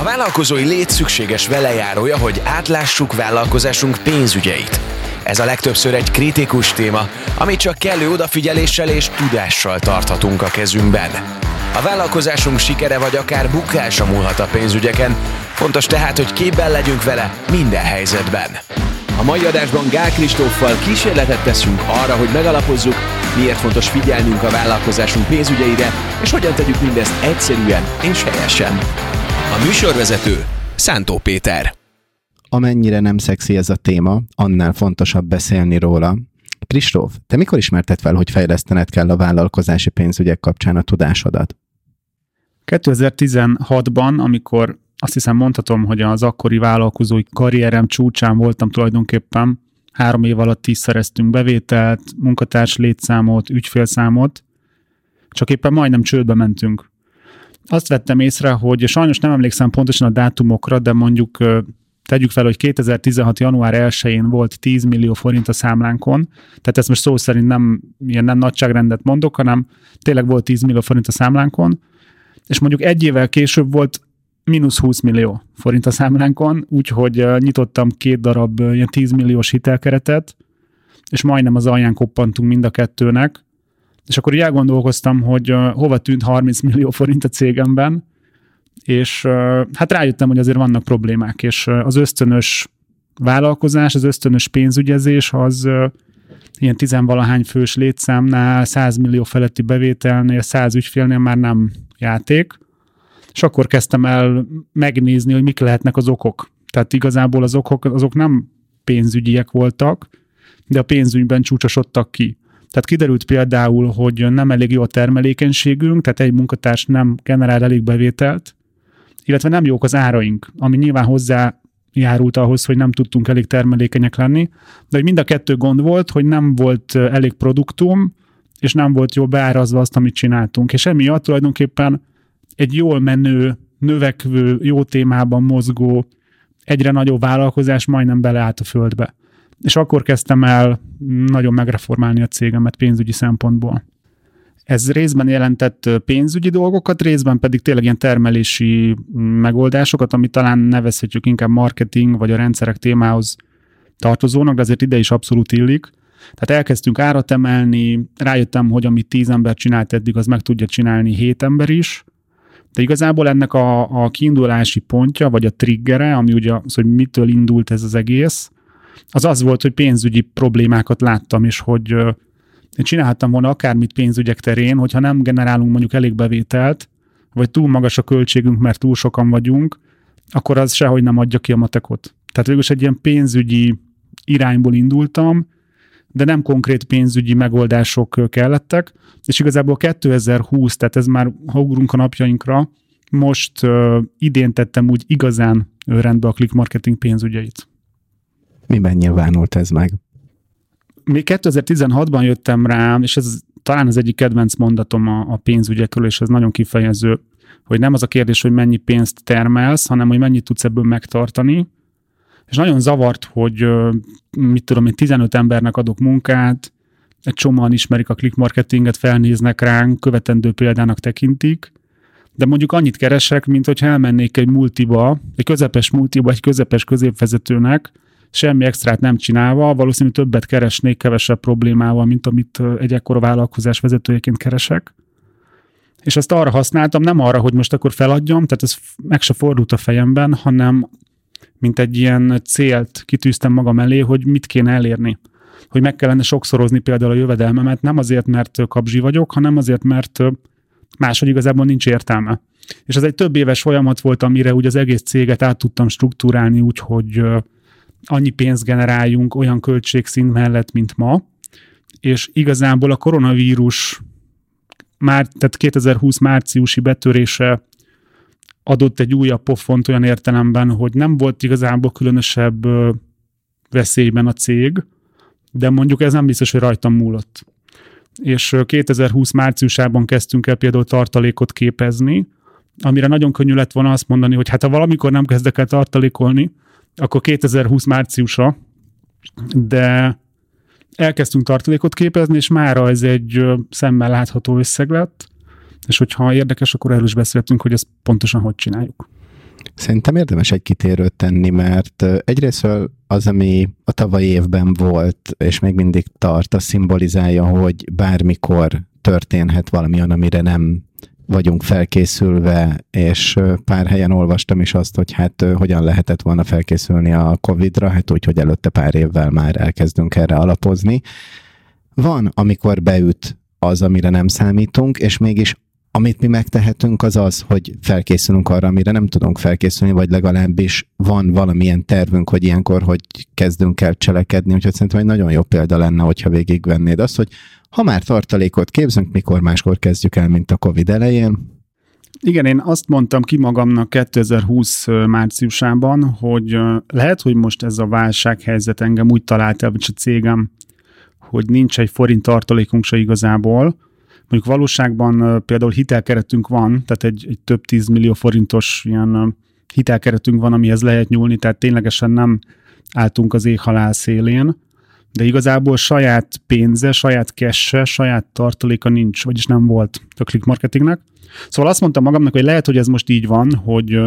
A vállalkozói lét szükséges velejárója, hogy átlássuk vállalkozásunk pénzügyeit. Ez a legtöbbször egy kritikus téma, amit csak kellő odafigyeléssel és tudással tarthatunk a kezünkben. A vállalkozásunk sikere vagy akár bukása múlhat a pénzügyeken, fontos tehát, hogy képben legyünk vele minden helyzetben. A mai adásban Gál Kristóffal kísérletet teszünk arra, hogy megalapozzuk, miért fontos figyelnünk a vállalkozásunk pénzügyeire, és hogyan tegyük mindezt egyszerűen és helyesen. A műsorvezető Szántó Péter. Amennyire nem szexi ez a téma, annál fontosabb beszélni róla. Kristóf, te mikor ismerted fel, hogy fejlesztened kell a vállalkozási pénzügyek kapcsán a tudásodat? 2016-ban, amikor azt hiszem mondhatom, hogy az akkori vállalkozói karrierem csúcsán voltam tulajdonképpen, három év alatt is szereztünk bevételt, munkatárs létszámot, ügyfélszámot, csak éppen majdnem csődbe mentünk azt vettem észre, hogy sajnos nem emlékszem pontosan a dátumokra, de mondjuk tegyük fel, hogy 2016. január 1-én volt 10 millió forint a számlánkon, tehát ezt most szó szerint nem ilyen nem nagyságrendet mondok, hanem tényleg volt 10 millió forint a számlánkon, és mondjuk egy évvel később volt mínusz 20 millió forint a számlánkon, úgyhogy nyitottam két darab ilyen 10 milliós hitelkeretet, és majdnem az alján koppantunk mind a kettőnek, és akkor így elgondolkoztam, hogy hova tűnt 30 millió forint a cégemben, és hát rájöttem, hogy azért vannak problémák, és az ösztönös vállalkozás, az ösztönös pénzügyezés az ilyen tizenvalahány fős létszámnál, 100 millió feletti bevételnél, 100 ügyfélnél már nem játék, és akkor kezdtem el megnézni, hogy mik lehetnek az okok. Tehát igazából az okok, azok nem pénzügyiek voltak, de a pénzügyben csúcsosodtak ki. Tehát kiderült például, hogy nem elég jó a termelékenységünk, tehát egy munkatárs nem generál elég bevételt, illetve nem jók az áraink, ami nyilván hozzá járult ahhoz, hogy nem tudtunk elég termelékenyek lenni, de hogy mind a kettő gond volt, hogy nem volt elég produktum, és nem volt jól beárazva azt, amit csináltunk. És emiatt tulajdonképpen egy jól menő, növekvő, jó témában mozgó, egyre nagyobb vállalkozás majdnem beleállt a földbe és akkor kezdtem el nagyon megreformálni a cégemet pénzügyi szempontból. Ez részben jelentett pénzügyi dolgokat, részben pedig tényleg ilyen termelési megoldásokat, amit talán nevezhetjük inkább marketing vagy a rendszerek témához tartozónak, de azért ide is abszolút illik. Tehát elkezdtünk árat emelni, rájöttem, hogy amit tíz ember csinált eddig, az meg tudja csinálni hét ember is, de igazából ennek a, a kiindulási pontja, vagy a triggere, ami ugye az, hogy mitől indult ez az egész, az az volt, hogy pénzügyi problémákat láttam, és hogy én csinálhattam volna akármit pénzügyek terén, hogyha nem generálunk mondjuk elég bevételt, vagy túl magas a költségünk, mert túl sokan vagyunk, akkor az sehogy nem adja ki a matekot. Tehát végül egy ilyen pénzügyi irányból indultam, de nem konkrét pénzügyi megoldások kellettek, és igazából 2020, tehát ez már, ha ugrunk a napjainkra, most uh, idén tettem úgy igazán rendbe a click marketing pénzügyeit. Miben nyilvánult ez meg? Még 2016-ban jöttem rá, és ez talán az egyik kedvenc mondatom a, a pénzügyekről, és ez nagyon kifejező, hogy nem az a kérdés, hogy mennyi pénzt termelsz, hanem hogy mennyit tudsz ebből megtartani. És nagyon zavart, hogy mit tudom én, 15 embernek adok munkát, egy csomóan ismerik a click marketinget, felnéznek ránk, követendő példának tekintik, de mondjuk annyit keresek, mint hogyha elmennék egy multiba, egy közepes multiba, egy közepes középvezetőnek, semmi extrát nem csinálva, valószínűleg többet keresnék kevesebb problémával, mint amit egy ekkora vállalkozás vezetőjeként keresek. És ezt arra használtam, nem arra, hogy most akkor feladjam, tehát ez meg se fordult a fejemben, hanem mint egy ilyen célt kitűztem magam elé, hogy mit kéne elérni. Hogy meg kellene sokszorozni például a jövedelmemet, nem azért, mert kapzsi vagyok, hanem azért, mert máshogy igazából nincs értelme. És ez egy több éves folyamat volt, amire úgy az egész céget át tudtam struktúrálni úgy, hogy annyi pénzt generáljunk olyan költségszint mellett, mint ma, és igazából a koronavírus már, tehát 2020 márciusi betörése adott egy újabb pofont olyan értelemben, hogy nem volt igazából különösebb veszélyben a cég, de mondjuk ez nem biztos, hogy rajtam múlott. És 2020 márciusában kezdtünk el például tartalékot képezni, amire nagyon könnyű lett volna azt mondani, hogy hát ha valamikor nem kezdek el tartalékolni, akkor 2020 márciusra, de elkezdtünk tartalékot képezni, és mára ez egy szemmel látható összeg lett, és hogyha érdekes, akkor erről is beszéltünk, hogy ezt pontosan hogy csináljuk. Szerintem érdemes egy kitérőt tenni, mert egyrészt az, ami a tavalyi évben volt, és még mindig tart, az szimbolizálja, hogy bármikor történhet valami amire nem vagyunk felkészülve, és pár helyen olvastam is azt, hogy hát hogyan lehetett volna felkészülni a Covid-ra, hát úgy, hogy előtte pár évvel már elkezdünk erre alapozni. Van, amikor beüt az, amire nem számítunk, és mégis amit mi megtehetünk, az az, hogy felkészülünk arra, amire nem tudunk felkészülni, vagy legalábbis van valamilyen tervünk, hogy ilyenkor hogy kezdünk el cselekedni, úgyhogy szerintem egy nagyon jó példa lenne, hogyha végigvennéd azt, hogy ha már tartalékot képzünk, mikor máskor kezdjük el, mint a Covid elején? Igen, én azt mondtam ki magamnak 2020 márciusában, hogy lehet, hogy most ez a válsághelyzet engem úgy talált el, vagy a cégem, hogy nincs egy forint tartalékunk se igazából, Mondjuk valóságban például hitelkeretünk van, tehát egy, egy több tízmillió forintos ilyen hitelkeretünk van, amihez lehet nyúlni, tehát ténylegesen nem álltunk az halál szélén, de igazából saját pénze, saját kesse, saját tartaléka nincs, vagyis nem volt a click marketingnek. Szóval azt mondtam magamnak, hogy lehet, hogy ez most így van, hogy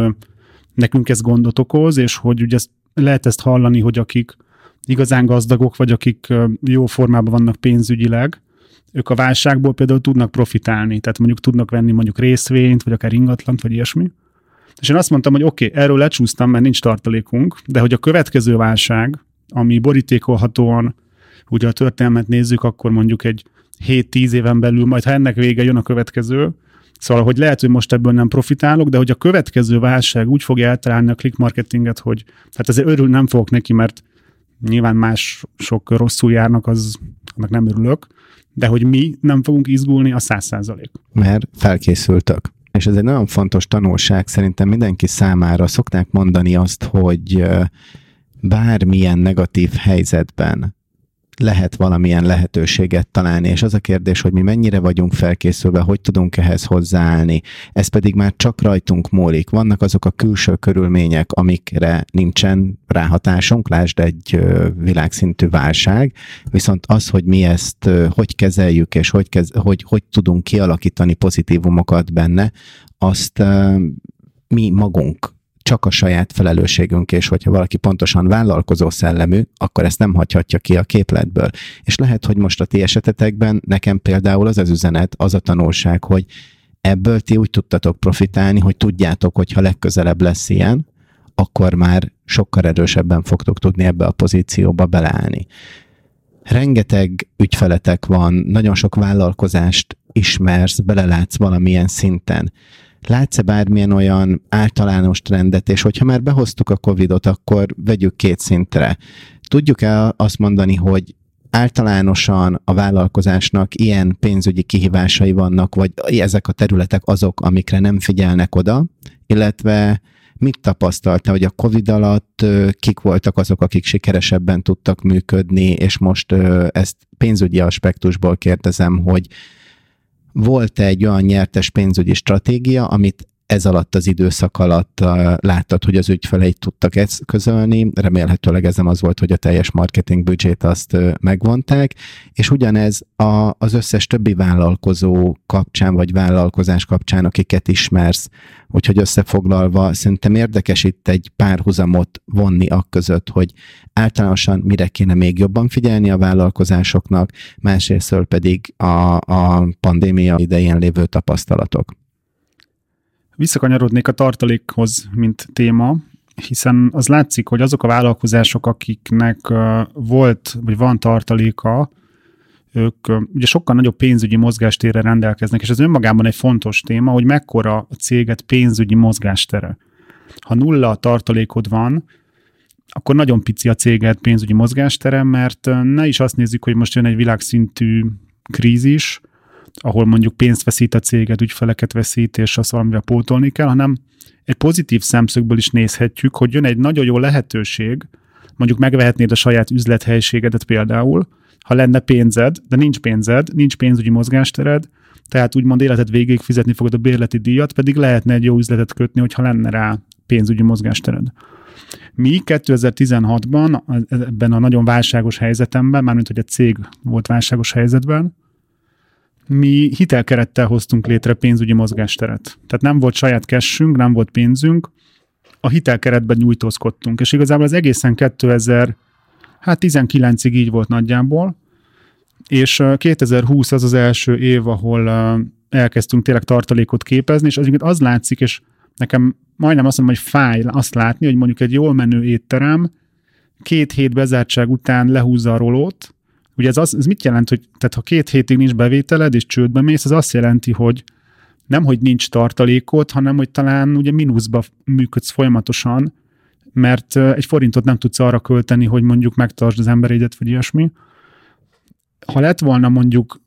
nekünk ez gondot okoz, és hogy ugye ezt, lehet ezt hallani, hogy akik igazán gazdagok, vagy akik jó formában vannak pénzügyileg, ők a válságból például tudnak profitálni, tehát mondjuk tudnak venni mondjuk részvényt, vagy akár ingatlant, vagy ilyesmi. És én azt mondtam, hogy oké, okay, erről lecsúsztam, mert nincs tartalékunk, de hogy a következő válság, ami borítékolhatóan, ugye a történelmet nézzük, akkor mondjuk egy 7-10 éven belül, majd ha ennek vége jön a következő, Szóval, hogy lehet, hogy most ebből nem profitálok, de hogy a következő válság úgy fogja eltalálni a click marketinget, hogy hát azért örül nem fogok neki, mert nyilván más sok rosszul járnak, az, annak nem örülök, de hogy mi nem fogunk izgulni, a száz százalék. Mert felkészültök. És ez egy nagyon fontos tanulság szerintem mindenki számára. Szokták mondani azt, hogy bármilyen negatív helyzetben lehet valamilyen lehetőséget találni, és az a kérdés, hogy mi mennyire vagyunk felkészülve, hogy tudunk ehhez hozzáállni. Ez pedig már csak rajtunk múlik. Vannak azok a külső körülmények, amikre nincsen ráhatásunk, lásd egy világszintű válság, viszont az, hogy mi ezt hogy kezeljük, és hogy, kez, hogy, hogy tudunk kialakítani pozitívumokat benne, azt mi magunk csak a saját felelősségünk, és hogyha valaki pontosan vállalkozó szellemű, akkor ezt nem hagyhatja ki a képletből. És lehet, hogy most a ti esetetekben nekem például az az üzenet, az a tanulság, hogy ebből ti úgy tudtatok profitálni, hogy tudjátok, hogy ha legközelebb lesz ilyen, akkor már sokkal erősebben fogtok tudni ebbe a pozícióba beleállni. Rengeteg ügyfeletek van, nagyon sok vállalkozást ismersz, belelátsz valamilyen szinten Látsz-e bármilyen olyan általános trendet, és hogyha már behoztuk a Covid-ot, akkor vegyük két szintre. Tudjuk-e azt mondani, hogy általánosan a vállalkozásnak ilyen pénzügyi kihívásai vannak, vagy ezek a területek azok, amikre nem figyelnek oda, illetve mit tapasztalta, hogy a Covid alatt kik voltak azok, akik sikeresebben tudtak működni, és most ezt pénzügyi aspektusból kérdezem, hogy volt egy olyan nyertes pénzügyi stratégia, amit ez alatt az időszak alatt uh, láttad, hogy az ügyfeleid tudtak ezt közölni, remélhetőleg ez nem az volt, hogy a teljes marketing büdzsét azt uh, megvonták, és ugyanez a, az összes többi vállalkozó kapcsán, vagy vállalkozás kapcsán, akiket ismersz, úgyhogy összefoglalva szerintem érdekes itt egy párhuzamot vonni a között, hogy általánosan mire kéne még jobban figyelni a vállalkozásoknak, másrészt pedig a, a pandémia idején lévő tapasztalatok. Visszakanyarodnék a tartalékhoz, mint téma, hiszen az látszik, hogy azok a vállalkozások, akiknek volt, vagy van tartaléka, ők ugye sokkal nagyobb pénzügyi mozgástérre rendelkeznek, és ez önmagában egy fontos téma, hogy mekkora a céget pénzügyi mozgástere. Ha nulla tartalékod van, akkor nagyon pici a céged pénzügyi mozgástere, mert ne is azt nézzük, hogy most jön egy világszintű krízis, ahol mondjuk pénzt veszít a céged, ügyfeleket veszít, és azt valamivel pótolni kell, hanem egy pozitív szemszögből is nézhetjük, hogy jön egy nagyon jó lehetőség, mondjuk megvehetnéd a saját üzlethelyiségedet például, ha lenne pénzed, de nincs pénzed, nincs pénzügyi mozgástered, tehát úgymond életed végéig fizetni fogod a bérleti díjat, pedig lehetne egy jó üzletet kötni, hogyha lenne rá pénzügyi mozgástered. Mi 2016-ban ebben a nagyon válságos helyzetemben, mármint hogy a cég volt válságos helyzetben, mi hitelkerettel hoztunk létre pénzügyi mozgásteret. Tehát nem volt saját cashünk, nem volt pénzünk, a hitelkeretben nyújtózkodtunk, és igazából az egészen 2000, hát 19-ig így volt nagyjából, és 2020 az az első év, ahol elkezdtünk tényleg tartalékot képezni, és az, az látszik, és nekem majdnem azt mondom, hogy fáj azt látni, hogy mondjuk egy jól menő étterem két hét bezártság után lehúzza a rolót. Ugye ez, az, ez mit jelent, hogy tehát ha két hétig nincs bevételed és csődbe mész, az azt jelenti, hogy nem, hogy nincs tartalékot, hanem, hogy talán ugye mínuszba működsz folyamatosan, mert egy forintot nem tudsz arra költeni, hogy mondjuk megtartsd az emberédet, vagy ilyesmi. Ha lett volna mondjuk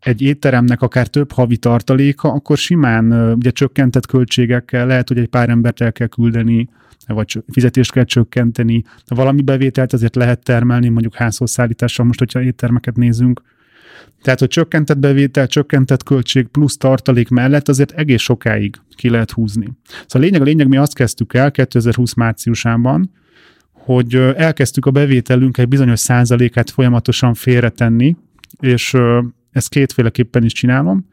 egy étteremnek akár több havi tartaléka, akkor simán ugye csökkentett költségekkel lehet, hogy egy pár embert el kell küldeni, vagy fizetést kell csökkenteni, de valami bevételt azért lehet termelni, mondjuk házhoz szállítással, most hogyha éttermeket nézünk. Tehát, hogy csökkentett bevétel, csökkentett költség plusz tartalék mellett azért egész sokáig ki lehet húzni. Szóval a lényeg, a lényeg, mi azt kezdtük el 2020 márciusában, hogy elkezdtük a bevételünk egy bizonyos százalékát folyamatosan félretenni, és ezt kétféleképpen is csinálom.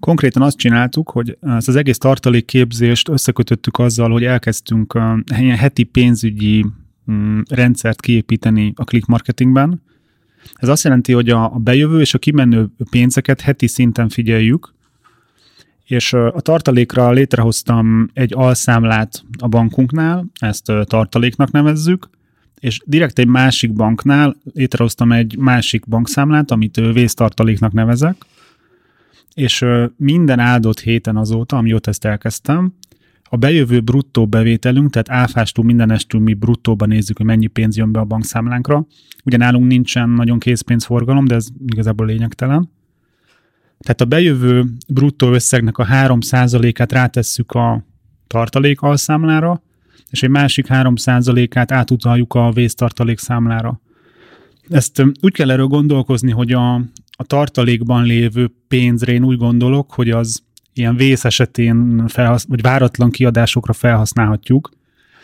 Konkrétan azt csináltuk, hogy ezt az egész tartalékképzést összekötöttük azzal, hogy elkezdtünk ilyen heti pénzügyi mm, rendszert kiépíteni a click marketingben. Ez azt jelenti, hogy a bejövő és a kimenő pénzeket heti szinten figyeljük, és a tartalékra létrehoztam egy alszámlát a bankunknál, ezt tartaléknak nevezzük, és direkt egy másik banknál létrehoztam egy másik bankszámlát, amit vésztartaléknak nevezek, és minden áldott héten azóta, amióta ezt elkezdtem, a bejövő bruttó bevételünk, tehát áfástól mindenestől mi bruttóban nézzük, hogy mennyi pénz jön be a bankszámlánkra. Ugye nálunk nincsen nagyon készpénzforgalom, de ez igazából lényegtelen. Tehát a bejövő bruttó összegnek a 3%-át rátesszük a tartalék alszámlára, és egy másik 3%-át átutaljuk a vésztartalék számlára. Ezt úgy kell erről gondolkozni, hogy a, a tartalékban lévő pénzre én úgy gondolok, hogy az ilyen vész esetén felhasz, vagy váratlan kiadásokra felhasználhatjuk.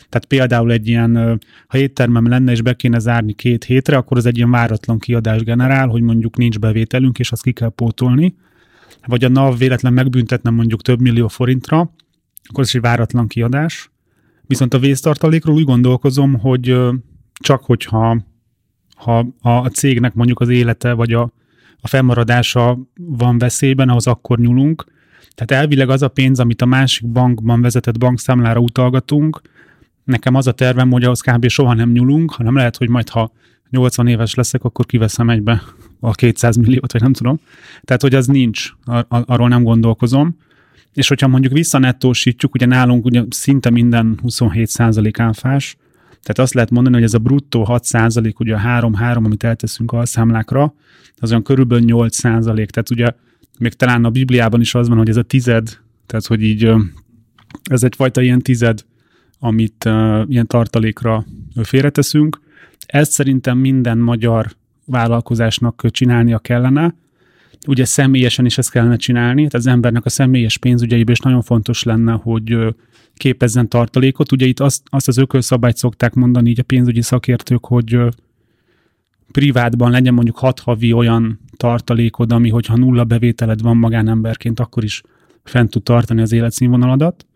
Tehát például egy ilyen, ha éttermem lenne és be kéne zárni két hétre, akkor az egy ilyen váratlan kiadás generál, hogy mondjuk nincs bevételünk, és azt ki kell pótolni. Vagy a NAV véletlen megbüntetne mondjuk több millió forintra, akkor ez egy váratlan kiadás. Viszont a vésztartalékról úgy gondolkozom, hogy csak hogyha ha a cégnek mondjuk az élete vagy a, a felmaradása van veszélyben, ahhoz akkor nyúlunk. Tehát elvileg az a pénz, amit a másik bankban vezetett bankszámlára utalgatunk, nekem az a tervem, hogy ahhoz kb. soha nem nyúlunk, hanem lehet, hogy majd ha 80 éves leszek, akkor kiveszem egybe a 200 milliót, vagy nem tudom. Tehát, hogy az nincs, ar- arról nem gondolkozom. És hogyha mondjuk visszanettósítjuk, ugye nálunk ugye szinte minden 27% áfás, tehát azt lehet mondani, hogy ez a bruttó 6%, ugye a 3-3, amit elteszünk a számlákra, az olyan körülbelül 8%. Tehát ugye még talán a Bibliában is az van, hogy ez a tized, tehát hogy így ez egyfajta ilyen tized, amit ilyen tartalékra félreteszünk. Ezt szerintem minden magyar vállalkozásnak csinálnia kellene, ugye személyesen is ezt kellene csinálni, tehát az embernek a személyes pénzügyeiben is nagyon fontos lenne, hogy képezzen tartalékot. Ugye itt azt, azt az ökölszabályt szokták mondani így a pénzügyi szakértők, hogy privátban legyen mondjuk hat havi olyan tartalékod, ami hogyha nulla bevételed van magánemberként, akkor is fent tud tartani az életszínvonaladat.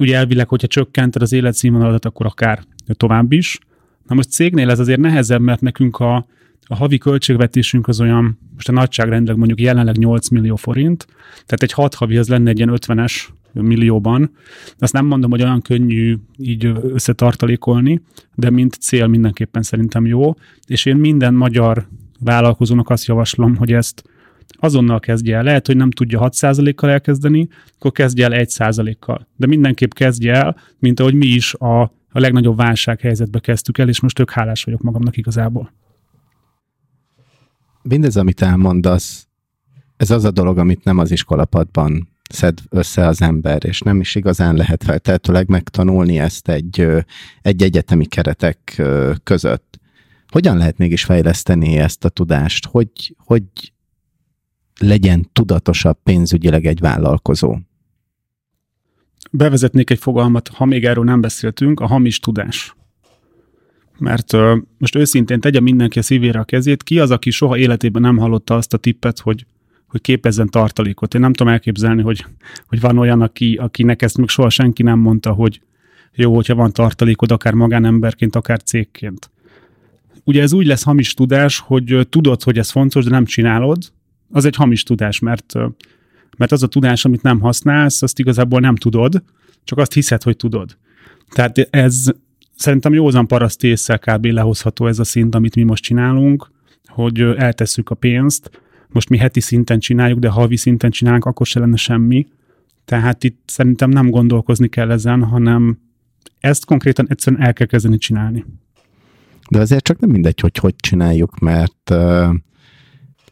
Ugye elvileg, hogyha csökkented az életszínvonaladat, akkor akár tovább is. Na most cégnél ez azért nehezebb, mert nekünk a, a havi költségvetésünk az olyan, most a nagyságrendileg mondjuk jelenleg 8 millió forint, tehát egy 6 havi az lenne egy ilyen 50-es millióban. Azt nem mondom, hogy olyan könnyű így összetartalékolni, de mint cél mindenképpen szerintem jó, és én minden magyar vállalkozónak azt javaslom, hogy ezt azonnal kezdje el. Lehet, hogy nem tudja 6%-kal elkezdeni, akkor kezdje el 1%-kal. De mindenképp kezdje el, mint ahogy mi is a, a legnagyobb válsághelyzetbe kezdtük el, és most tök hálás vagyok magamnak igazából mindez, amit elmondasz, ez az a dolog, amit nem az iskolapadban szed össze az ember, és nem is igazán lehet feltehetőleg megtanulni ezt egy, egy egyetemi keretek között. Hogyan lehet mégis fejleszteni ezt a tudást? Hogy, hogy legyen tudatosabb pénzügyileg egy vállalkozó? Bevezetnék egy fogalmat, ha még erről nem beszéltünk, a hamis tudás. Mert uh, most őszintén tegye mindenki a szívére a kezét, ki az, aki soha életében nem hallotta azt a tippet, hogy hogy képezzen tartalékot. Én nem tudom elképzelni, hogy, hogy van olyan, aki, akinek ezt még soha senki nem mondta, hogy jó, hogyha van tartalékod, akár magánemberként, akár cégként. Ugye ez úgy lesz hamis tudás, hogy tudod, hogy ez fontos, de nem csinálod, az egy hamis tudás, mert, mert az a tudás, amit nem használsz, azt igazából nem tudod, csak azt hiszed, hogy tudod. Tehát ez szerintem józan paraszt észre kb. lehozható ez a szint, amit mi most csinálunk, hogy eltesszük a pénzt, most mi heti szinten csináljuk, de havi szinten csinálunk, akkor se lenne semmi. Tehát itt szerintem nem gondolkozni kell ezen, hanem ezt konkrétan egyszerűen el kell kezdeni csinálni. De azért csak nem mindegy, hogy hogy csináljuk, mert uh,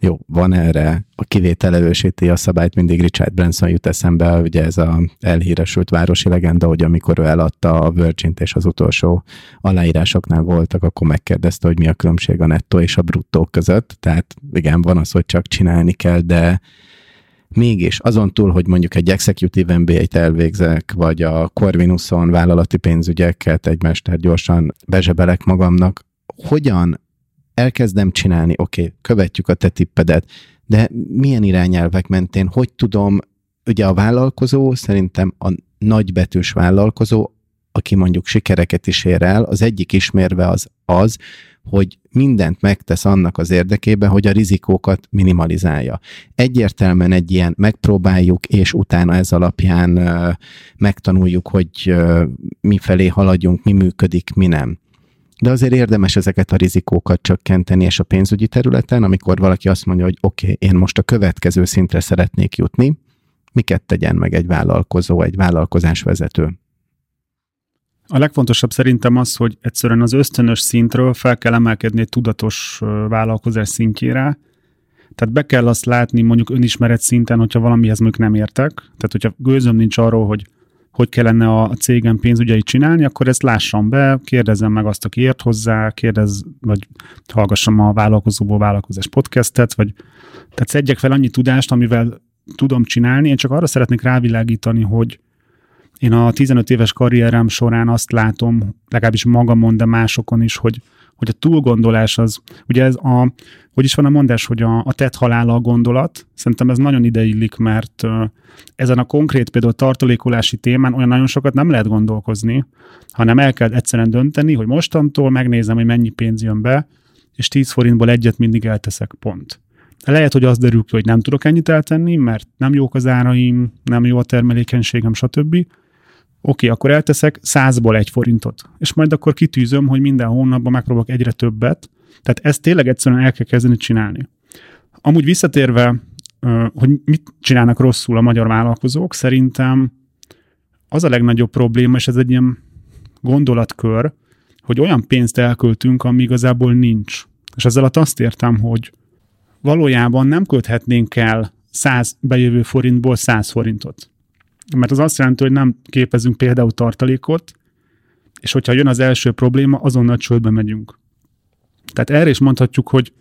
jó, van erre, a kivétel erősíti a szabályt, mindig Richard Branson jut eszembe, ugye ez a elhíresült városi legenda, hogy amikor ő eladta a virgin és az utolsó aláírásoknál voltak, akkor megkérdezte, hogy mi a különbség a nettó és a bruttó között. Tehát igen, van az, hogy csak csinálni kell, de mégis azon túl, hogy mondjuk egy executive MBA-t elvégzek, vagy a Corvinuson vállalati pénzügyeket egy mester gyorsan bezsebelek magamnak, hogyan elkezdem csinálni, oké, okay, követjük a te tippedet, de milyen irányelvek mentén, hogy tudom, ugye a vállalkozó, szerintem a nagybetűs vállalkozó, aki mondjuk sikereket is ér el, az egyik ismérve az az, hogy mindent megtesz annak az érdekében, hogy a rizikókat minimalizálja. Egyértelműen egy ilyen megpróbáljuk, és utána ez alapján uh, megtanuljuk, hogy uh, mifelé haladjunk, mi működik, mi nem de azért érdemes ezeket a rizikókat csökkenteni, és a pénzügyi területen, amikor valaki azt mondja, hogy oké, okay, én most a következő szintre szeretnék jutni, miket tegyen meg egy vállalkozó, egy vállalkozásvezető? A legfontosabb szerintem az, hogy egyszerűen az ösztönös szintről fel kell emelkedni egy tudatos vállalkozás szintjére, tehát be kell azt látni mondjuk önismeret szinten, hogyha valamihez mondjuk nem értek. Tehát hogyha gőzöm nincs arról, hogy hogy kellene a cégem pénzügyeit csinálni, akkor ezt lássam be, kérdezzem meg azt, aki ért hozzá, kérdez, vagy hallgassam a vállalkozóból vállalkozás podcastet, vagy tehát szedjek fel annyi tudást, amivel tudom csinálni. Én csak arra szeretnék rávilágítani, hogy én a 15 éves karrierem során azt látom, legalábbis magamon, de másokon is, hogy hogy a túlgondolás az, ugye ez a, hogy is van a mondás, hogy a, a tett halála a gondolat, szerintem ez nagyon ideillik, mert ezen a konkrét például tartalékolási témán olyan nagyon sokat nem lehet gondolkozni, hanem el kell egyszerűen dönteni, hogy mostantól megnézem, hogy mennyi pénz jön be, és 10 forintból egyet mindig elteszek, pont. Lehet, hogy az derül ki, hogy nem tudok ennyit eltenni, mert nem jók az áraim, nem jó a termelékenységem, stb oké, akkor elteszek százból egy forintot, és majd akkor kitűzöm, hogy minden hónapban megpróbálok egyre többet. Tehát ezt tényleg egyszerűen el kell kezdeni csinálni. Amúgy visszatérve, hogy mit csinálnak rosszul a magyar vállalkozók, szerintem az a legnagyobb probléma, és ez egy ilyen gondolatkör, hogy olyan pénzt elköltünk, ami igazából nincs. És ezzel azt értem, hogy valójában nem költhetnénk el 100 bejövő forintból 100 forintot. Mert az azt jelenti, hogy nem képezünk például tartalékot, és hogyha jön az első probléma, azonnal csődbe megyünk. Tehát erre is mondhatjuk, hogy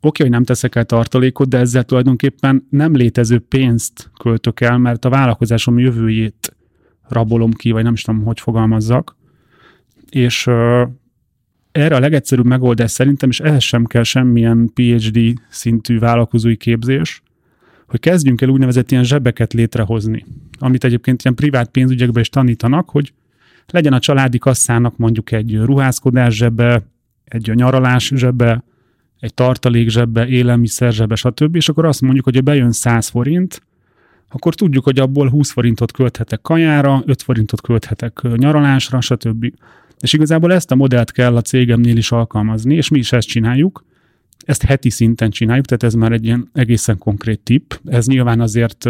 oké, okay, hogy nem teszek el tartalékot, de ezzel tulajdonképpen nem létező pénzt költök el, mert a vállalkozásom jövőjét rabolom ki, vagy nem is tudom, hogy fogalmazzak. És uh, erre a legegyszerűbb megoldás szerintem, és ehhez sem kell semmilyen PhD szintű vállalkozói képzés, hogy kezdjünk el úgynevezett ilyen zsebeket létrehozni, amit egyébként ilyen privát pénzügyekben is tanítanak, hogy legyen a családi kasszának mondjuk egy ruházkodás zsebe, egy nyaralás zsebe, egy tartalék zsebe, élelmiszer zsebe, stb. És akkor azt mondjuk, hogy ha bejön 100 forint, akkor tudjuk, hogy abból 20 forintot költhetek kajára, 5 forintot költhetek nyaralásra, stb. És igazából ezt a modellt kell a cégemnél is alkalmazni, és mi is ezt csináljuk. Ezt heti szinten csináljuk, tehát ez már egy ilyen egészen konkrét tipp. Ez nyilván azért,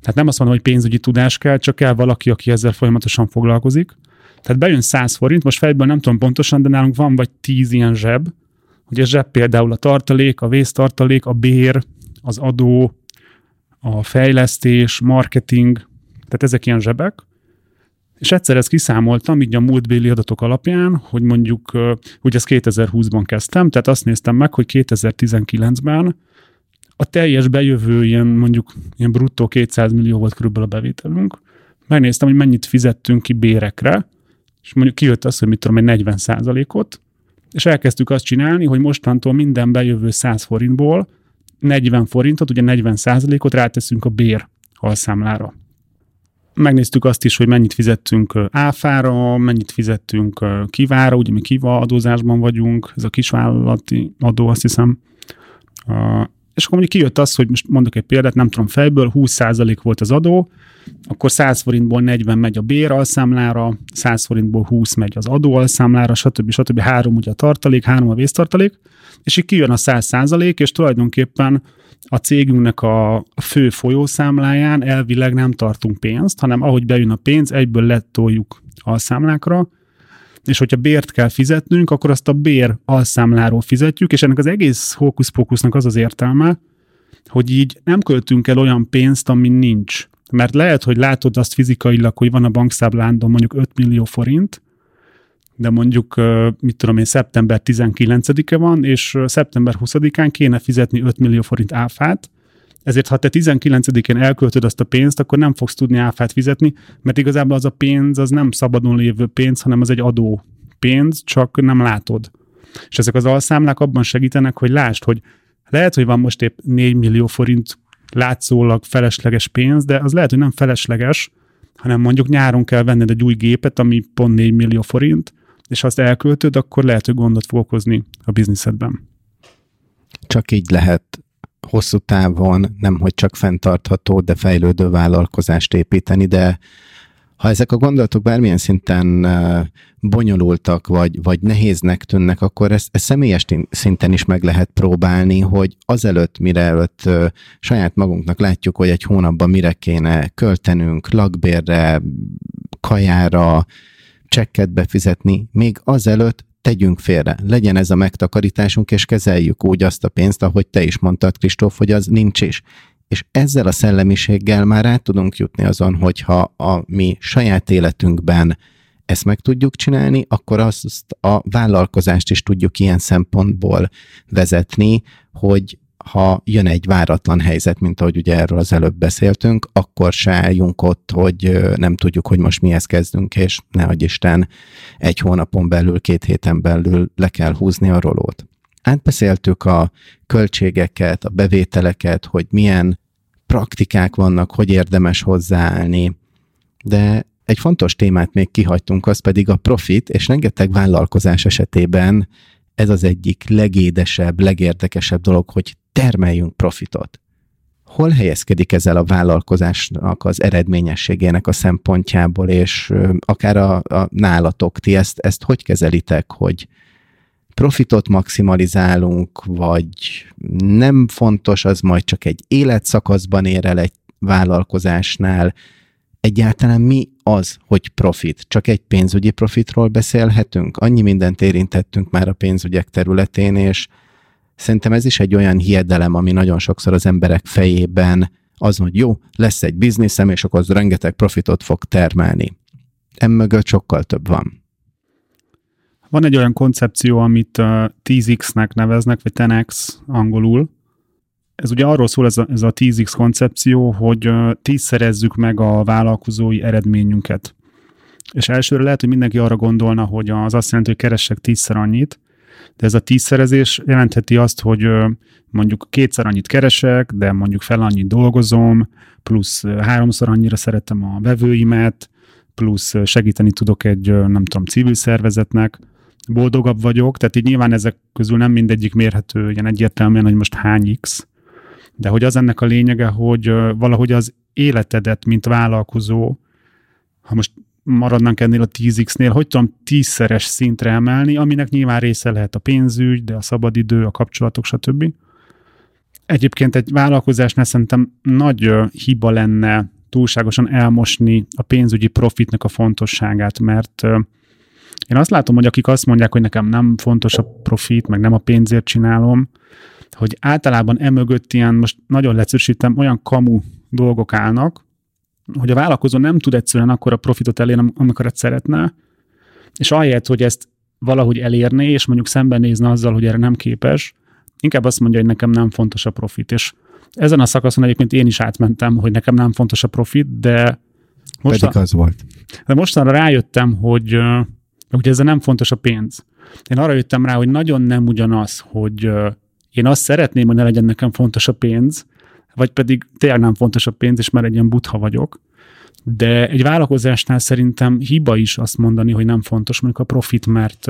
tehát nem azt mondom, hogy pénzügyi tudás kell, csak kell valaki, aki ezzel folyamatosan foglalkozik. Tehát bejön 100 forint, most fejből nem tudom pontosan, de nálunk van vagy 10 ilyen zseb. Ugye zseb például a tartalék, a vésztartalék, a bér, az adó, a fejlesztés, marketing, tehát ezek ilyen zsebek, és egyszer ezt kiszámoltam, így a múltbéli adatok alapján, hogy mondjuk, ugye ezt 2020-ban kezdtem, tehát azt néztem meg, hogy 2019-ben a teljes bejövő ilyen mondjuk ilyen bruttó 200 millió volt körülbelül a bevételünk. Megnéztem, hogy mennyit fizettünk ki bérekre, és mondjuk kijött az, hogy mit tudom, egy 40% ot és elkezdtük azt csinálni, hogy mostantól minden bejövő 100 forintból 40 forintot, ugye 40% ot ráteszünk a bér alszámlára. Megnéztük azt is, hogy mennyit fizettünk áfára, mennyit fizettünk kivára, ugye mi kiva adózásban vagyunk, ez a kisvállalati adó, azt hiszem. És akkor mondjuk kijött az, hogy most mondok egy példát, nem tudom fejből, 20% volt az adó, akkor 100 forintból 40 megy a bér alszámlára, 100 forintból 20 megy az adó alszámlára, stb. stb. Három ugye a tartalék, három a vésztartalék, és így kijön a 100 százalék, és tulajdonképpen a cégünknek a fő folyószámláján elvileg nem tartunk pénzt, hanem ahogy bejön a pénz, egyből letoljuk a számlákra, és hogyha bért kell fizetnünk, akkor azt a bér alszámláról fizetjük, és ennek az egész hókuszpókusznak az az értelme, hogy így nem költünk el olyan pénzt, ami nincs. Mert lehet, hogy látod azt fizikailag, hogy van a bankszámlándon mondjuk 5 millió forint, de mondjuk, mit tudom én, szeptember 19-e van, és szeptember 20-án kéne fizetni 5 millió forint áfát, ezért ha te 19-én elköltöd azt a pénzt, akkor nem fogsz tudni áfát fizetni, mert igazából az a pénz az nem szabadon lévő pénz, hanem az egy adó pénz, csak nem látod. És ezek az alszámlák abban segítenek, hogy lásd, hogy lehet, hogy van most épp 4 millió forint látszólag felesleges pénz, de az lehet, hogy nem felesleges, hanem mondjuk nyáron kell venned egy új gépet, ami pont 4 millió forint, és ha azt elköltöd, akkor lehet, hogy gondot fog okozni a bizniszedben. Csak így lehet hosszú távon nem hogy csak fenntartható, de fejlődő vállalkozást építeni, de ha ezek a gondolatok bármilyen szinten bonyolultak, vagy, vagy nehéznek tűnnek, akkor ezt, ezt személyes szinten is meg lehet próbálni, hogy azelőtt, mire előtt saját magunknak látjuk, hogy egy hónapban mire kéne költenünk, lakbérre, kajára, csekket befizetni, még azelőtt tegyünk félre, legyen ez a megtakarításunk, és kezeljük úgy azt a pénzt, ahogy te is mondtad, Kristóf, hogy az nincs is. És ezzel a szellemiséggel már át tudunk jutni azon, hogyha a mi saját életünkben ezt meg tudjuk csinálni, akkor azt a vállalkozást is tudjuk ilyen szempontból vezetni, hogy ha jön egy váratlan helyzet, mint ahogy ugye erről az előbb beszéltünk, akkor se álljunk ott, hogy nem tudjuk, hogy most mihez kezdünk, és nehogy Isten egy hónapon belül, két héten belül le kell húzni a rolót. Átbeszéltük a költségeket, a bevételeket, hogy milyen praktikák vannak, hogy érdemes hozzáállni, de egy fontos témát még kihagytunk, az pedig a profit, és rengeteg vállalkozás esetében ez az egyik legédesebb, legérdekesebb dolog, hogy termeljünk profitot. Hol helyezkedik ezzel a vállalkozásnak az eredményességének a szempontjából, és akár a, a nálatok, ti ezt, ezt hogy kezelitek, hogy profitot maximalizálunk, vagy nem fontos, az majd csak egy életszakaszban ér el egy vállalkozásnál, egyáltalán mi az, hogy profit? Csak egy pénzügyi profitról beszélhetünk? Annyi mindent érintettünk már a pénzügyek területén, és szerintem ez is egy olyan hiedelem, ami nagyon sokszor az emberek fejében az, hogy jó, lesz egy bizniszem, és akkor az rengeteg profitot fog termelni. Emögött sokkal több van. Van egy olyan koncepció, amit uh, 10x-nek neveznek, vagy 10x angolul, ez ugye arról szól ez a, ez a 10x koncepció, hogy tízszerezzük meg a vállalkozói eredményünket. És elsőre lehet, hogy mindenki arra gondolna, hogy az azt jelenti, hogy keressek tízszer annyit, de ez a tízszerezés jelentheti azt, hogy mondjuk kétszer annyit keresek, de mondjuk fel annyit dolgozom, plusz háromszor annyira szeretem a vevőimet, plusz segíteni tudok egy, nem tudom, civil szervezetnek, boldogabb vagyok, tehát így nyilván ezek közül nem mindegyik mérhető ilyen egyértelműen, hogy most hány X, de hogy az ennek a lényege, hogy valahogy az életedet, mint vállalkozó, ha most maradnánk ennél a 10x-nél, hogy tudom tízszeres szintre emelni, aminek nyilván része lehet a pénzügy, de a szabadidő, a kapcsolatok, stb. Egyébként egy vállalkozásnál szerintem nagy hiba lenne túlságosan elmosni a pénzügyi profitnak a fontosságát, mert én azt látom, hogy akik azt mondják, hogy nekem nem fontos a profit, meg nem a pénzért csinálom, hogy általában emögött ilyen, most nagyon leegyszerűsítem, olyan kamu dolgok állnak, hogy a vállalkozó nem tud egyszerűen akkor a profitot elérni, amikor szeretne, és ahelyett, hogy ezt valahogy elérné, és mondjuk szembenézne azzal, hogy erre nem képes, inkább azt mondja, hogy nekem nem fontos a profit. És ezen a szakaszon egyébként én is átmentem, hogy nekem nem fontos a profit, de mostan, Pedig az volt. De mostanra rájöttem, hogy ugye ezzel nem fontos a pénz. Én arra jöttem rá, hogy nagyon nem ugyanaz, hogy én azt szeretném, hogy ne legyen nekem fontos a pénz, vagy pedig tényleg nem fontos a pénz, és már egy ilyen butha vagyok. De egy vállalkozásnál szerintem hiba is azt mondani, hogy nem fontos mondjuk a profit, mert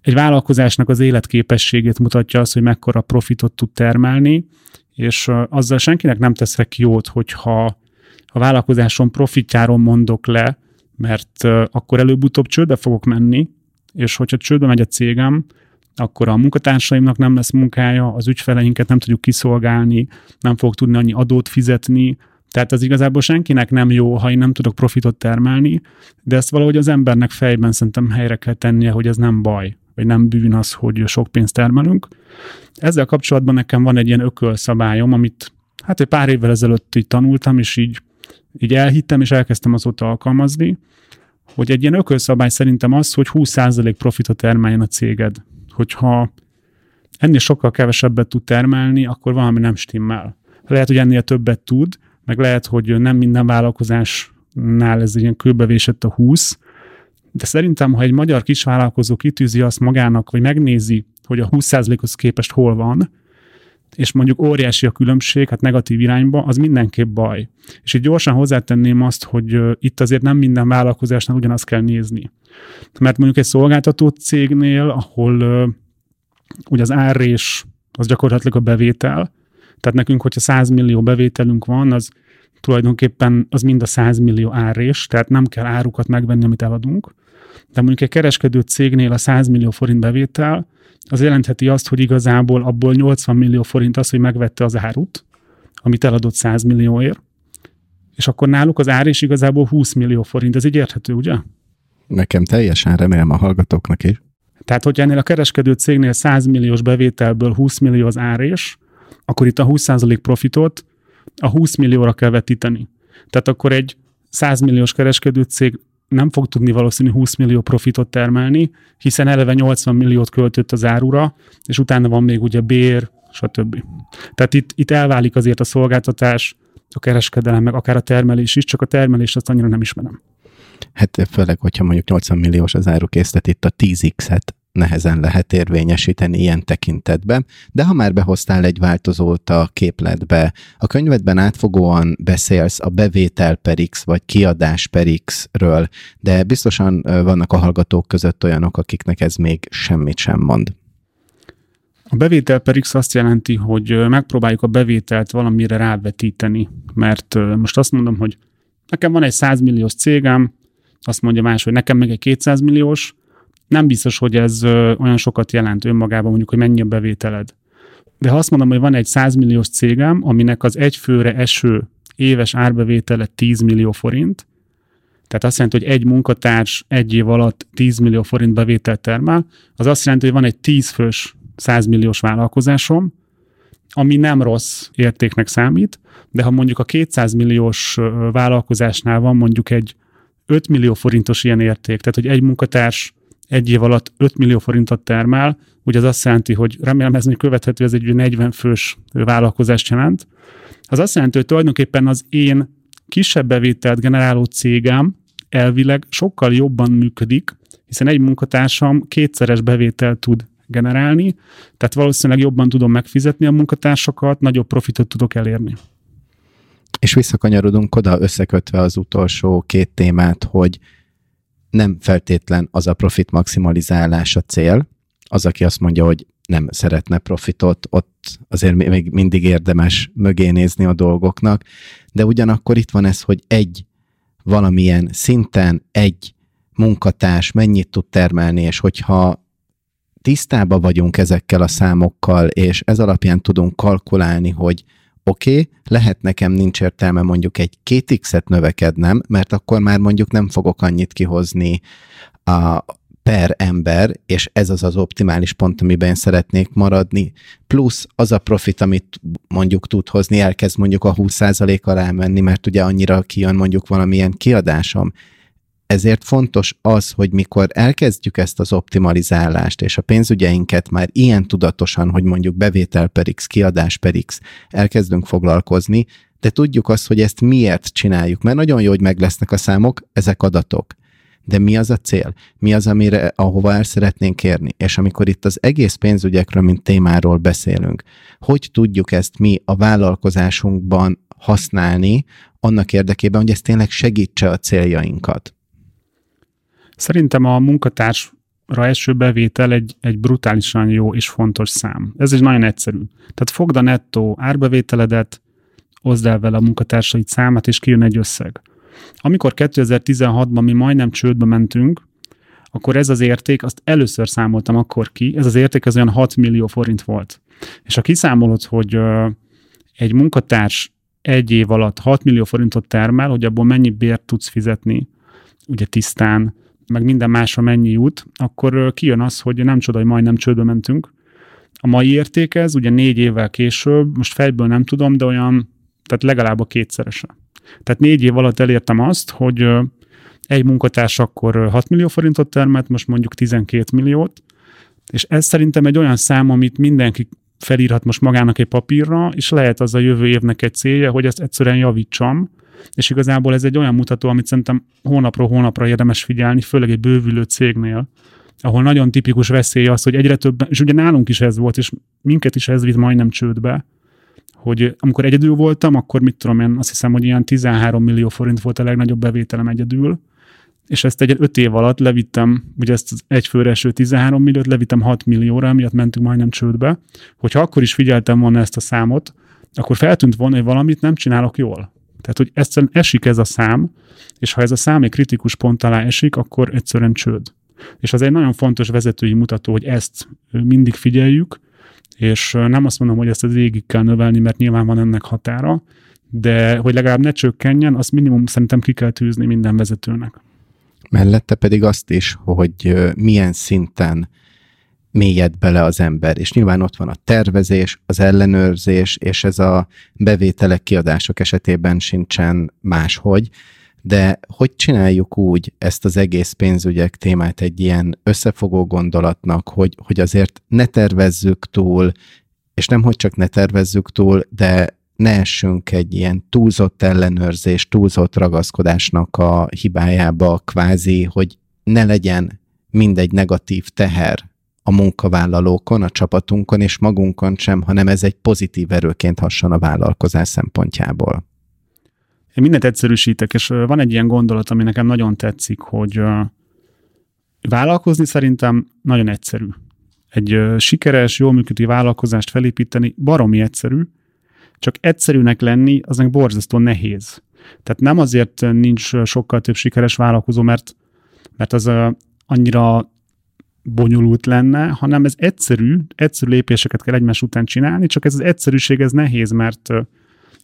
egy vállalkozásnak az életképességét mutatja az, hogy mekkora profitot tud termelni, és azzal senkinek nem teszek jót, hogyha a vállalkozáson profitjáról mondok le, mert akkor előbb-utóbb csődbe fogok menni, és hogyha csődbe megy a cégem, akkor a munkatársaimnak nem lesz munkája, az ügyfeleinket nem tudjuk kiszolgálni, nem fogok tudni annyi adót fizetni, tehát az igazából senkinek nem jó, ha én nem tudok profitot termelni, de ezt valahogy az embernek fejben szerintem helyre kell tennie, hogy ez nem baj, vagy nem bűn az, hogy sok pénzt termelünk. Ezzel kapcsolatban nekem van egy ilyen ökölszabályom, amit hát egy pár évvel ezelőtt így tanultam, és így, így elhittem, és elkezdtem azóta alkalmazni, hogy egy ilyen ökölszabály szerintem az, hogy 20% profitot termeljen a céged. Hogyha ennél sokkal kevesebbet tud termelni, akkor valami nem stimmel. Lehet, hogy ennél többet tud, meg lehet, hogy nem minden vállalkozásnál ez ilyen kőbevésett a 20, de szerintem, ha egy magyar kisvállalkozó kitűzi azt magának, vagy megnézi, hogy a 20%-hoz képest hol van, és mondjuk óriási a különbség, hát negatív irányba, az mindenképp baj. És itt gyorsan hozzátenném azt, hogy itt azért nem minden vállalkozásnál ugyanazt kell nézni. Mert mondjuk egy szolgáltató cégnél, ahol ugye az árrés az gyakorlatilag a bevétel, tehát nekünk, hogyha 100 millió bevételünk van, az tulajdonképpen az mind a 100 millió árrés, tehát nem kell árukat megvenni, amit eladunk. De mondjuk egy kereskedő cégnél a 100 millió forint bevétel, az jelentheti azt, hogy igazából abból 80 millió forint az, hogy megvette az árut, amit eladott 100 millióért, és akkor náluk az ár is igazából 20 millió forint. Ez így érthető, ugye? Nekem teljesen remélem a hallgatóknak is. Tehát, hogyha ennél a kereskedő cégnél 100 milliós bevételből 20 millió az árés, akkor itt a 20% profitot a 20 millióra kell vetíteni. Tehát akkor egy 100 milliós kereskedő cég nem fog tudni valószínű 20 millió profitot termelni, hiszen eleve 80 milliót költött az árura, és utána van még ugye bér, stb. Tehát itt, itt elválik azért a szolgáltatás, a kereskedelem, meg akár a termelés is, csak a termelés azt annyira nem ismerem. Hát főleg, hogyha mondjuk 80 milliós az árukészlet, itt a 10x-et nehezen lehet érvényesíteni ilyen tekintetben, de ha már behoztál egy változót a képletbe, a könyvedben átfogóan beszélsz a bevétel per X vagy kiadás per X-ről, de biztosan vannak a hallgatók között olyanok, akiknek ez még semmit sem mond. A bevétel per X azt jelenti, hogy megpróbáljuk a bevételt valamire rávetíteni, mert most azt mondom, hogy nekem van egy 100 milliós cégem, azt mondja más, hogy nekem meg egy 200 milliós, nem biztos, hogy ez olyan sokat jelent önmagában, mondjuk, hogy mennyi a bevételed. De ha azt mondom, hogy van egy 100 milliós cégem, aminek az egy főre eső éves árbevétele 10 millió forint, tehát azt jelenti, hogy egy munkatárs egy év alatt 10 millió forint bevételt termel, az azt jelenti, hogy van egy 10 fős 100 milliós vállalkozásom, ami nem rossz értéknek számít, de ha mondjuk a 200 milliós vállalkozásnál van mondjuk egy 5 millió forintos ilyen érték, tehát hogy egy munkatárs egy év alatt 5 millió forintot termel, ugye az azt jelenti, hogy remélem ez még követhető, ez egy 40 fős vállalkozást jelent. Az azt jelenti, hogy tulajdonképpen az én kisebb bevételt generáló cégem elvileg sokkal jobban működik, hiszen egy munkatársam kétszeres bevételt tud generálni, tehát valószínűleg jobban tudom megfizetni a munkatársakat, nagyobb profitot tudok elérni. És visszakanyarodunk oda, összekötve az utolsó két témát, hogy nem feltétlen az a profit maximalizálás a cél. Az, aki azt mondja, hogy nem szeretne profitot, ott azért még mindig érdemes mögé nézni a dolgoknak, de ugyanakkor itt van ez, hogy egy valamilyen szinten egy munkatárs mennyit tud termelni, és hogyha tisztában vagyunk ezekkel a számokkal, és ez alapján tudunk kalkulálni, hogy oké, okay, lehet nekem nincs értelme mondjuk egy két x-et növekednem, mert akkor már mondjuk nem fogok annyit kihozni a per ember, és ez az az optimális pont, amiben én szeretnék maradni, plusz az a profit, amit mondjuk tud hozni, elkezd mondjuk a 20% alá menni, mert ugye annyira kijön mondjuk valamilyen kiadásom. Ezért fontos az, hogy mikor elkezdjük ezt az optimalizálást, és a pénzügyeinket már ilyen tudatosan, hogy mondjuk bevétel per X, kiadás per X, elkezdünk foglalkozni, de tudjuk azt, hogy ezt miért csináljuk, mert nagyon jó, hogy meg lesznek a számok, ezek adatok de mi az a cél? Mi az, amire, ahova el szeretnénk érni? És amikor itt az egész pénzügyekről, mint témáról beszélünk, hogy tudjuk ezt mi a vállalkozásunkban használni annak érdekében, hogy ez tényleg segítse a céljainkat? Szerintem a munkatárs első bevétel egy, egy brutálisan jó és fontos szám. Ez is nagyon egyszerű. Tehát fogd a nettó árbevételedet, oszd el vele a munkatársaid számát, és kijön egy összeg. Amikor 2016-ban mi majdnem csődbe mentünk, akkor ez az érték, azt először számoltam akkor ki, ez az érték az olyan 6 millió forint volt. És ha kiszámolod, hogy egy munkatárs egy év alatt 6 millió forintot termel, hogy abból mennyi bért tudsz fizetni, ugye tisztán, meg minden másra mennyi jut, akkor kijön az, hogy nem csoda, hogy majdnem csődbe mentünk. A mai érték ez, ugye négy évvel később, most fejből nem tudom, de olyan, tehát legalább a kétszerese. Tehát négy év alatt elértem azt, hogy egy munkatárs akkor 6 millió forintot termelt, most mondjuk 12 milliót, és ez szerintem egy olyan szám, amit mindenki felírhat most magának egy papírra, és lehet az a jövő évnek egy célja, hogy ezt egyszerűen javítsam, és igazából ez egy olyan mutató, amit szerintem hónapról hónapra érdemes figyelni, főleg egy bővülő cégnél, ahol nagyon tipikus veszély az, hogy egyre több, és ugye nálunk is ez volt, és minket is ez vitt majdnem csődbe, hogy amikor egyedül voltam, akkor mit tudom én, azt hiszem, hogy ilyen 13 millió forint volt a legnagyobb bevételem egyedül, és ezt egy öt év alatt levittem, ugye ezt az egyfőre eső 13 milliót levittem 6 millióra, miatt mentünk majdnem csődbe. Hogyha akkor is figyeltem volna ezt a számot, akkor feltűnt volna, hogy valamit nem csinálok jól. Tehát, hogy egyszerűen esik ez a szám, és ha ez a szám egy kritikus pont alá esik, akkor egyszerűen csőd. És az egy nagyon fontos vezetői mutató, hogy ezt mindig figyeljük, és nem azt mondom, hogy ezt az égig kell növelni, mert nyilván van ennek határa, de hogy legalább ne csökkenjen, azt minimum szerintem ki kell tűzni minden vezetőnek. Mellette pedig azt is, hogy milyen szinten mélyed bele az ember. És nyilván ott van a tervezés, az ellenőrzés, és ez a bevételek, kiadások esetében sincsen máshogy de hogy csináljuk úgy ezt az egész pénzügyek témát egy ilyen összefogó gondolatnak, hogy, hogy azért ne tervezzük túl, és nem hogy csak ne tervezzük túl, de ne essünk egy ilyen túlzott ellenőrzés, túlzott ragaszkodásnak a hibájába, kvázi, hogy ne legyen mindegy negatív teher a munkavállalókon, a csapatunkon és magunkon sem, hanem ez egy pozitív erőként hasson a vállalkozás szempontjából. Én mindent egyszerűsítek, és van egy ilyen gondolat, ami nekem nagyon tetszik, hogy vállalkozni szerintem nagyon egyszerű. Egy sikeres, jól működő vállalkozást felépíteni baromi egyszerű, csak egyszerűnek lenni az meg borzasztó nehéz. Tehát nem azért nincs sokkal több sikeres vállalkozó, mert, mert az annyira bonyolult lenne, hanem ez egyszerű, egyszerű lépéseket kell egymás után csinálni, csak ez az egyszerűség ez nehéz, mert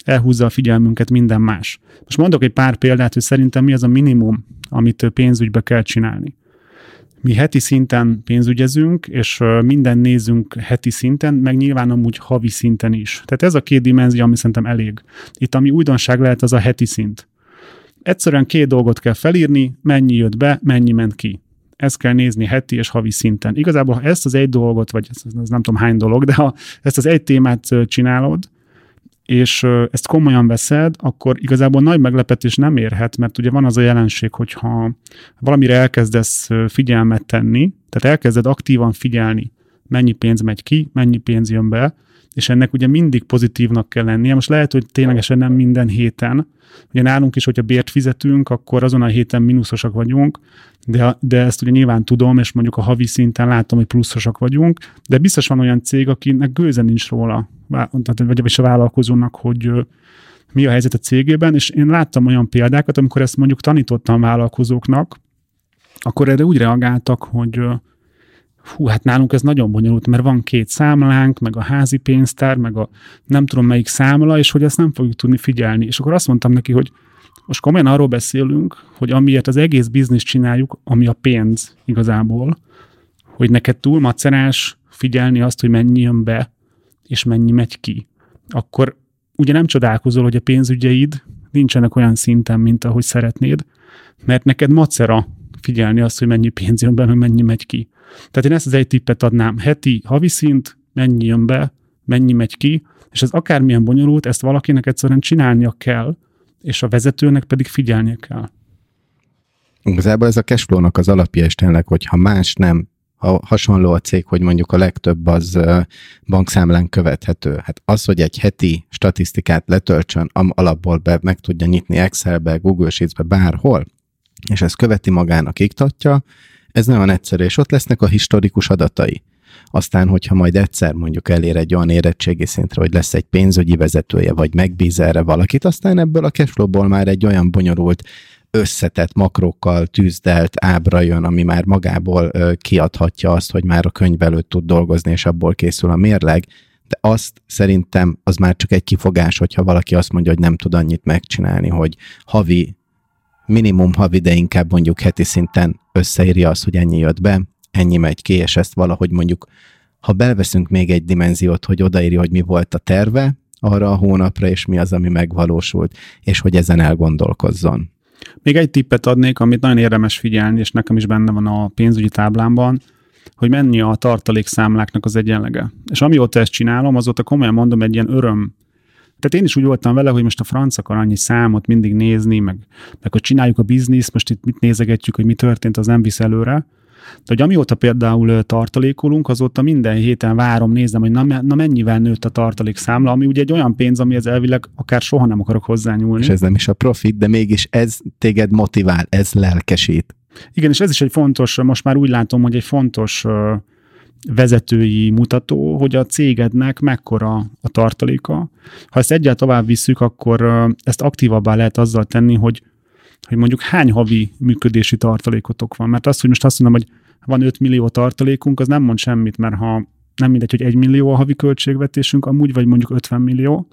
elhúzza a figyelmünket minden más. Most mondok egy pár példát, hogy szerintem mi az a minimum, amit pénzügybe kell csinálni. Mi heti szinten pénzügyezünk, és minden nézünk heti szinten, meg nyilván amúgy havi szinten is. Tehát ez a két dimenzió, ami szerintem elég. Itt ami újdonság lehet, az a heti szint. Egyszerűen két dolgot kell felírni, mennyi jött be, mennyi ment ki. Ezt kell nézni heti és havi szinten. Igazából, ha ezt az egy dolgot, vagy ez, ez nem tudom hány dolog, de ha ezt az egy témát csinálod, és ezt komolyan veszed, akkor igazából nagy meglepetés nem érhet, mert ugye van az a jelenség, hogyha valamire elkezdesz figyelmet tenni, tehát elkezded aktívan figyelni, mennyi pénz megy ki, mennyi pénz jön be, és ennek ugye mindig pozitívnak kell lennie. Most lehet, hogy ténylegesen nem minden héten. Ugye nálunk is, hogyha bért fizetünk, akkor azon a héten mínuszosak vagyunk, de, de ezt ugye nyilván tudom, és mondjuk a havi szinten látom, hogy pluszosak vagyunk, de biztos van olyan cég, akinek gőze nincs róla, vagy a vállalkozónak, hogy mi a helyzet a cégében, és én láttam olyan példákat, amikor ezt mondjuk tanítottam vállalkozóknak, akkor erre úgy reagáltak, hogy hú, hát nálunk ez nagyon bonyolult, mert van két számlánk, meg a házi pénztár, meg a nem tudom melyik számla, és hogy ezt nem fogjuk tudni figyelni. És akkor azt mondtam neki, hogy Most komolyan arról beszélünk, hogy amiért az egész bizniszt csináljuk, ami a pénz igazából, hogy neked túl macerás figyelni azt, hogy mennyi jön be, és mennyi megy ki. Akkor ugye nem csodálkozol, hogy a pénzügyeid nincsenek olyan szinten, mint ahogy szeretnéd, mert neked macera figyelni azt, hogy mennyi pénz jön be, meg mennyi megy ki. Tehát én ezt az egy tippet adnám. Heti, havi szint, mennyi jön be, mennyi megy ki, és ez akármilyen bonyolult, ezt valakinek egyszerűen csinálnia kell, és a vezetőnek pedig figyelnie kell. Igazából ez a cashflow-nak az alapja is tényleg, hogy ha más nem, ha hasonló a cég, hogy mondjuk a legtöbb az bankszámlán követhető. Hát az, hogy egy heti statisztikát letöltsön, alapból be meg tudja nyitni Excelbe, Google Sheets-be, bárhol, és ez követi magának, iktatja, ez nagyon egyszerű, és ott lesznek a historikus adatai. Aztán, hogyha majd egyszer mondjuk elér egy olyan érettségi szintre, hogy lesz egy pénzügyi vezetője, vagy megbíz erre valakit, aztán ebből a cashflow-ból már egy olyan bonyolult összetett makrokkal tűzdelt ábra jön, ami már magából kiadhatja azt, hogy már a könyv előtt tud dolgozni, és abból készül a mérleg, de azt szerintem az már csak egy kifogás, hogyha valaki azt mondja, hogy nem tud annyit megcsinálni, hogy havi, minimum havi, de inkább mondjuk heti szinten összeírja azt, hogy ennyi jött be, ennyi megy ki, és ezt valahogy mondjuk, ha belveszünk még egy dimenziót, hogy odaírja, hogy mi volt a terve arra a hónapra, és mi az, ami megvalósult, és hogy ezen elgondolkozzon. Még egy tippet adnék, amit nagyon érdemes figyelni, és nekem is benne van a pénzügyi táblámban, hogy mennyi a tartalékszámláknak az egyenlege. És amióta ezt csinálom, azóta komolyan mondom, egy ilyen öröm tehát én is úgy voltam vele, hogy most a franc akar annyi számot mindig nézni, meg, meg hogy csináljuk a bizniszt, most itt mit nézegetjük, hogy mi történt, az nem visz előre. De hogy amióta például tartalékolunk, azóta minden héten várom, nézem, hogy na, na mennyivel nőtt a tartalékszámla, ami ugye egy olyan pénz, ez elvileg akár soha nem akarok hozzányúlni. És ez nem is a profit, de mégis ez téged motivál, ez lelkesít. Igen, és ez is egy fontos, most már úgy látom, hogy egy fontos vezetői mutató, hogy a cégednek mekkora a tartaléka. Ha ezt egyáltalán tovább visszük, akkor ezt aktívabbá lehet azzal tenni, hogy hogy mondjuk hány havi működési tartalékotok van. Mert azt, hogy most azt mondom, hogy van 5 millió tartalékunk, az nem mond semmit, mert ha nem mindegy, hogy 1 millió a havi költségvetésünk, amúgy vagy mondjuk 50 millió,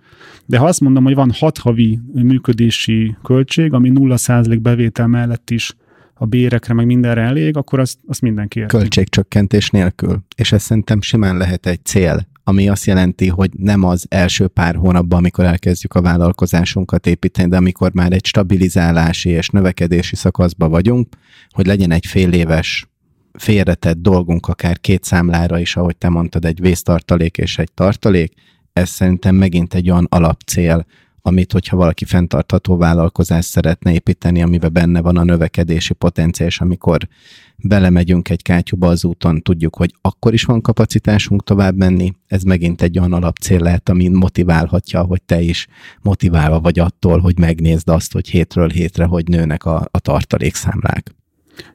de ha azt mondom, hogy van 6 havi működési költség, ami 0% bevétel mellett is a bérekre, meg mindenre elég, akkor azt, azt mindenki érti. Költségcsökkentés nélkül. És ez szerintem simán lehet egy cél ami azt jelenti, hogy nem az első pár hónapban, amikor elkezdjük a vállalkozásunkat építeni, de amikor már egy stabilizálási és növekedési szakaszban vagyunk, hogy legyen egy fél éves félretett dolgunk akár két számlára is, ahogy te mondtad, egy vésztartalék és egy tartalék, ez szerintem megint egy olyan alapcél, amit, hogyha valaki fenntartható vállalkozást szeretne építeni, amiben benne van a növekedési potenciál, és amikor belemegyünk egy kátyúba az úton, tudjuk, hogy akkor is van kapacitásunk tovább menni, ez megint egy olyan alapcél lehet, ami motiválhatja, hogy te is motiválva vagy attól, hogy megnézd azt, hogy hétről hétre, hogy nőnek a, a tartalékszámlák.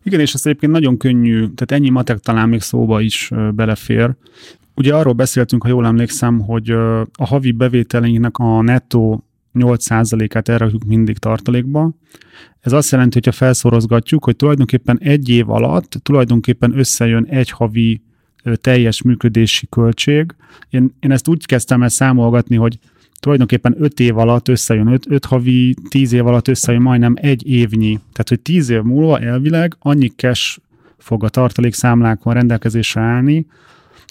Igen, és ez egyébként nagyon könnyű, tehát ennyi matek talán még szóba is belefér. Ugye arról beszéltünk, ha jól emlékszem, hogy a havi bevételeinknek a nettó 8%-át elrakjuk mindig tartalékba. Ez azt jelenti, hogy ha felszorozgatjuk, hogy tulajdonképpen egy év alatt tulajdonképpen összejön egy havi teljes működési költség. Én, én ezt úgy kezdtem el számolgatni, hogy tulajdonképpen 5 év alatt összejön, 5, 5 havi, 10 év alatt összejön majdnem egy évnyi. Tehát, hogy 10 év múlva elvileg annyi cash fog a tartalékszámlákon rendelkezésre állni,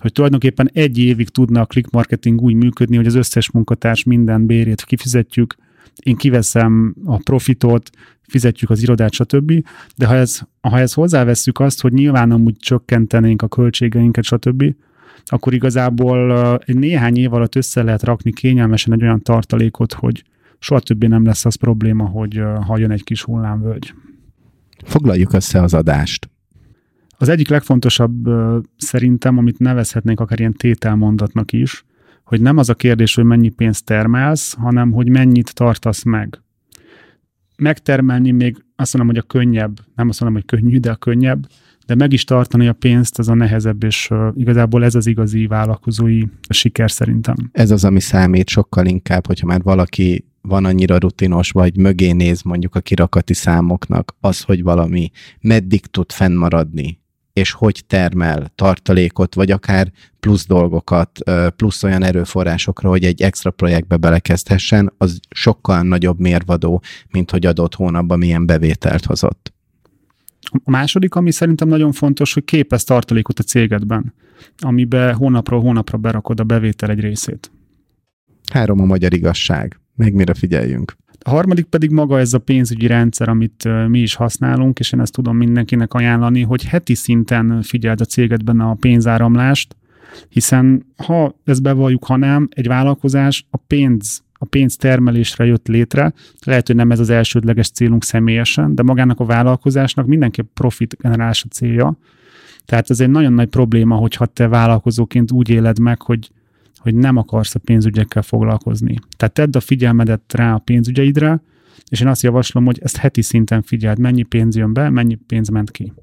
hogy tulajdonképpen egy évig tudna a click marketing úgy működni, hogy az összes munkatárs minden bérét kifizetjük, én kiveszem a profitot, fizetjük az irodát, stb. De ha, ez, ha ez hozzávesszük azt, hogy nyilván amúgy csökkentenénk a költségeinket, stb., akkor igazából egy néhány év alatt össze lehet rakni kényelmesen egy olyan tartalékot, hogy soha többé nem lesz az probléma, hogy ha jön egy kis hullámvölgy. Foglaljuk össze az adást. Az egyik legfontosabb szerintem, amit nevezhetnénk akár ilyen tételmondatnak is, hogy nem az a kérdés, hogy mennyi pénzt termelsz, hanem hogy mennyit tartasz meg. Megtermelni még azt mondom, hogy a könnyebb, nem azt mondom, hogy könnyű, de a könnyebb, de meg is tartani a pénzt, ez a nehezebb, és igazából ez az igazi vállalkozói siker szerintem. Ez az, ami számít sokkal inkább, hogyha már valaki van annyira rutinos, vagy mögé néz mondjuk a kirakati számoknak, az, hogy valami meddig tud fennmaradni, és hogy termel tartalékot, vagy akár plusz dolgokat, plusz olyan erőforrásokra, hogy egy extra projektbe belekezdhessen, az sokkal nagyobb mérvadó, mint hogy adott hónapban milyen bevételt hozott. A második, ami szerintem nagyon fontos, hogy képez tartalékot a cégedben, amibe hónapról hónapra berakod a bevétel egy részét. Három a magyar igazság. Még mire figyeljünk? A harmadik pedig maga ez a pénzügyi rendszer, amit mi is használunk, és én ezt tudom mindenkinek ajánlani, hogy heti szinten figyeld a cégedben a pénzáramlást, hiszen ha ezt bevalljuk, ha nem, egy vállalkozás a pénz a pénz termelésre jött létre. Lehet, hogy nem ez az elsődleges célunk személyesen, de magának a vállalkozásnak mindenképp profit generálása célja. Tehát ez egy nagyon nagy probléma, hogyha te vállalkozóként úgy éled meg, hogy hogy nem akarsz a pénzügyekkel foglalkozni. Tehát tedd a figyelmedet rá a pénzügyeidre, és én azt javaslom, hogy ezt heti szinten figyeld, mennyi pénz jön be, mennyi pénz ment ki.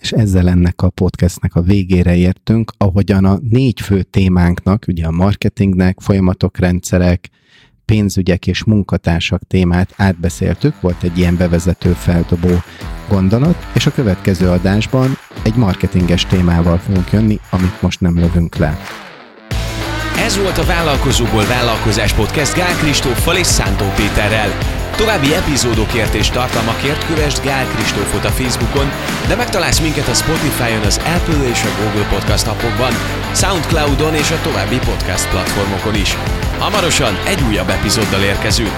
És ezzel ennek a podcastnek a végére értünk, ahogyan a négy fő témánknak, ugye a marketingnek, folyamatok, rendszerek, pénzügyek és munkatársak témát átbeszéltük, volt egy ilyen bevezető feldobó gondolat, és a következő adásban egy marketinges témával fogunk jönni, amit most nem lövünk le. Ez volt a Vállalkozóból Vállalkozás Podcast Gál Kristóffal és Szántó Péterrel. További epizódokért és tartalmakért kövesd Gál Kristófot a Facebookon, de megtalálsz minket a Spotify-on, az Apple és a Google Podcast appokban, Soundcloud-on és a további podcast platformokon is. Hamarosan egy újabb epizóddal érkezünk.